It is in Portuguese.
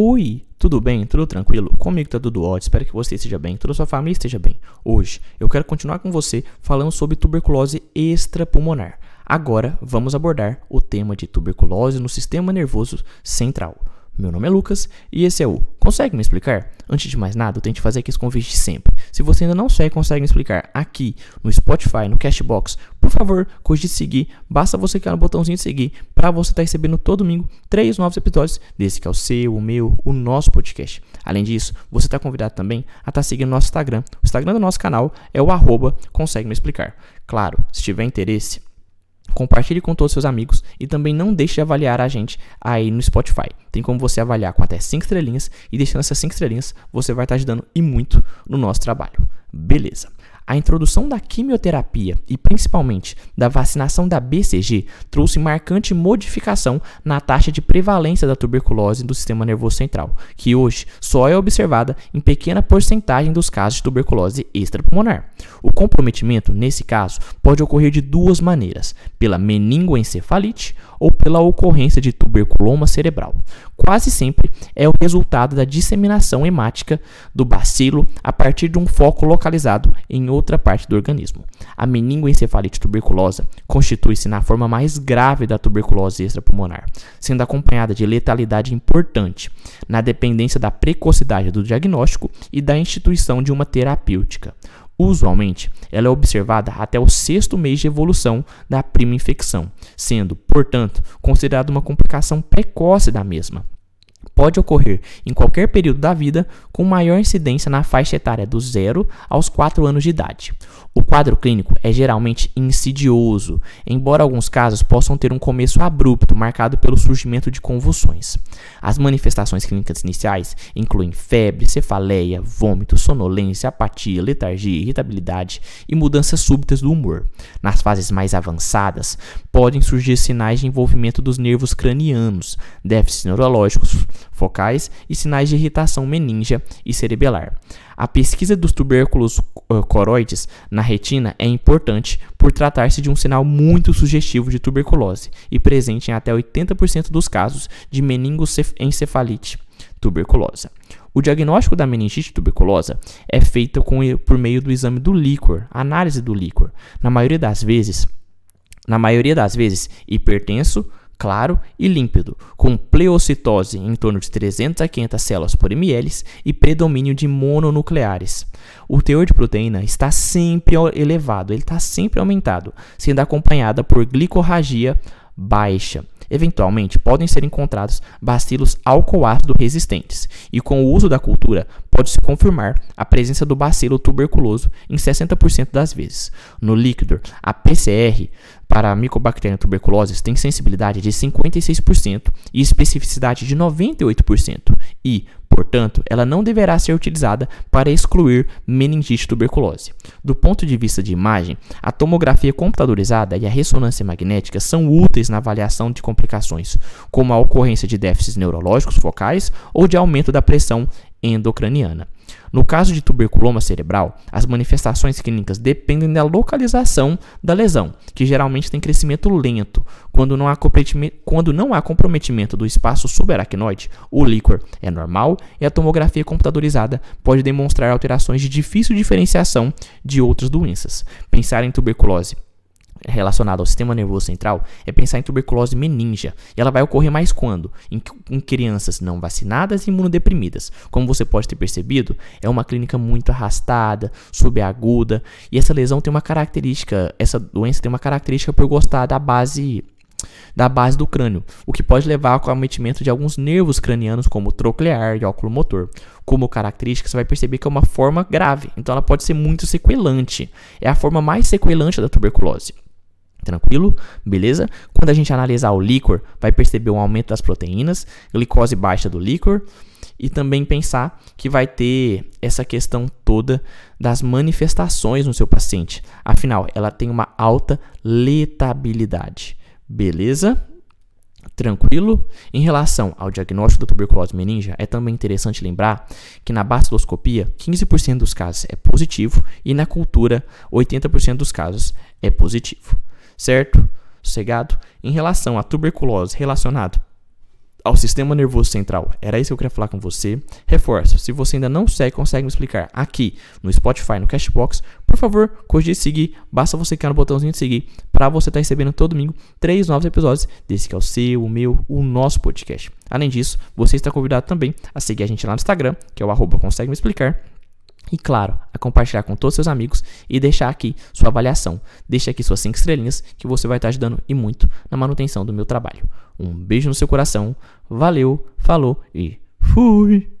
Oi, tudo bem? Tudo tranquilo? Comigo tá tudo ótimo, espero que você esteja bem, toda sua família esteja bem. Hoje eu quero continuar com você falando sobre tuberculose extrapulmonar. Agora vamos abordar o tema de tuberculose no sistema nervoso central. Meu nome é Lucas e esse é o Consegue me explicar? Antes de mais nada, eu tento fazer aqui esse convite sempre. Se você ainda não segue Consegue me explicar aqui no Spotify, no Cashbox, por favor, cogite seguir. Basta você clicar no botãozinho de seguir para você estar tá recebendo todo domingo três novos episódios desse que é o seu, o meu, o nosso podcast. Além disso, você está convidado também a estar tá seguindo nosso Instagram. O Instagram do nosso canal é o arroba Consegue me explicar. Claro, se tiver interesse, Compartilhe com todos os seus amigos e também não deixe de avaliar a gente aí no Spotify. Tem como você avaliar com até 5 estrelinhas e deixando essas 5 estrelinhas, você vai estar ajudando e muito no nosso trabalho. Beleza. A introdução da quimioterapia e principalmente da vacinação da BCG trouxe marcante modificação na taxa de prevalência da tuberculose do sistema nervoso central, que hoje só é observada em pequena porcentagem dos casos de tuberculose extrapulmonar. O comprometimento, nesse caso, pode ocorrer de duas maneiras: pela meningoencefalite ou pela ocorrência de tuberculoma cerebral. Quase sempre é o resultado da disseminação hemática do bacilo a partir de um foco localizado em outra parte do organismo. A meningoencefalite tuberculosa constitui-se na forma mais grave da tuberculose extrapulmonar, sendo acompanhada de letalidade importante na dependência da precocidade do diagnóstico e da instituição de uma terapêutica. Usualmente, ela é observada até o sexto mês de evolução da prima infecção, sendo, portanto, considerada uma complicação precoce da mesma. Pode ocorrer em qualquer período da vida, com maior incidência na faixa etária dos 0 aos 4 anos de idade. O quadro clínico é geralmente insidioso, embora alguns casos possam ter um começo abrupto, marcado pelo surgimento de convulsões. As manifestações clínicas iniciais incluem febre, cefaleia, vômito, sonolência, apatia, letargia, irritabilidade e mudanças súbitas do humor. Nas fases mais avançadas, podem surgir sinais de envolvimento dos nervos cranianos, déficits neurológicos focais e sinais de irritação meningia e cerebelar. A pesquisa dos tubérculos uh, coroides na retina é importante por tratar-se de um sinal muito sugestivo de tuberculose e presente em até 80% dos casos de meningoencefalite tuberculosa. O diagnóstico da meningite tuberculosa é feito com, por meio do exame do líquor, análise do líquor. Na maioria das vezes, na maioria das vezes, hipertenso, claro e límpido, com pleocitose em torno de 300 a 500 células por ml e predomínio de mononucleares. O teor de proteína está sempre elevado, ele está sempre aumentado, sendo acompanhada por glicorragia baixa. Eventualmente, podem ser encontrados bacilos alcoácido resistentes, e com o uso da cultura, pode-se confirmar a presença do bacilo tuberculoso em 60% das vezes. No líquido, a PCR para a Mycobacterium tuberculosis tem sensibilidade de 56% e especificidade de 98%, e, portanto, ela não deverá ser utilizada para excluir meningite tuberculose. Do ponto de vista de imagem, a tomografia computadorizada e a ressonância magnética são úteis na avaliação de complicações, como a ocorrência de déficits neurológicos focais ou de aumento da pressão endocraniana. No caso de tuberculoma cerebral, as manifestações clínicas dependem da localização da lesão, que geralmente tem crescimento lento. Quando não há comprometimento, quando não há comprometimento do espaço subaracnoide, o líquor é normal e a tomografia computadorizada pode demonstrar alterações de difícil diferenciação de outras doenças. Pensar em tuberculose relacionada ao sistema nervoso central é pensar em tuberculose meningia. E ela vai ocorrer mais quando? Em, em, crianças não vacinadas e imunodeprimidas. Como você pode ter percebido, é uma clínica muito arrastada, subaguda, e essa lesão tem uma característica, essa doença tem uma característica por gostar da base da base do crânio, o que pode levar ao acometimento de alguns nervos cranianos, como troclear e óculo motor. Como característica, você vai perceber que é uma forma grave, então ela pode ser muito sequelante. É a forma mais sequelante da tuberculose. Tranquilo? Beleza? Quando a gente analisar o líquor, vai perceber um aumento das proteínas, glicose baixa do líquor e também pensar que vai ter essa questão toda das manifestações no seu paciente. Afinal, ela tem uma alta letabilidade. Beleza? Tranquilo? Em relação ao diagnóstico da tuberculose meningia, é também interessante lembrar que na baciloscopia, 15% dos casos é positivo e na cultura, 80% dos casos é positivo certo? Sossegado? Em relação à tuberculose relacionado ao sistema nervoso central. Era isso que eu queria falar com você. Reforço, se você ainda não segue, consegue me explicar aqui no Spotify, no Cashbox, por favor, cogite seguir. Basta você clicar no botãozinho de seguir para você estar tá recebendo todo domingo três novos episódios desse que é o seu, o meu, o nosso podcast. Além disso, você está convidado também a seguir a gente lá no Instagram, que é o arroba consegue me explicar. E claro, a compartilhar com todos seus amigos e deixar aqui sua avaliação. Deixe aqui suas 5 estrelinhas que você vai estar ajudando e muito na manutenção do meu trabalho. Um beijo no seu coração, valeu, falou e fui!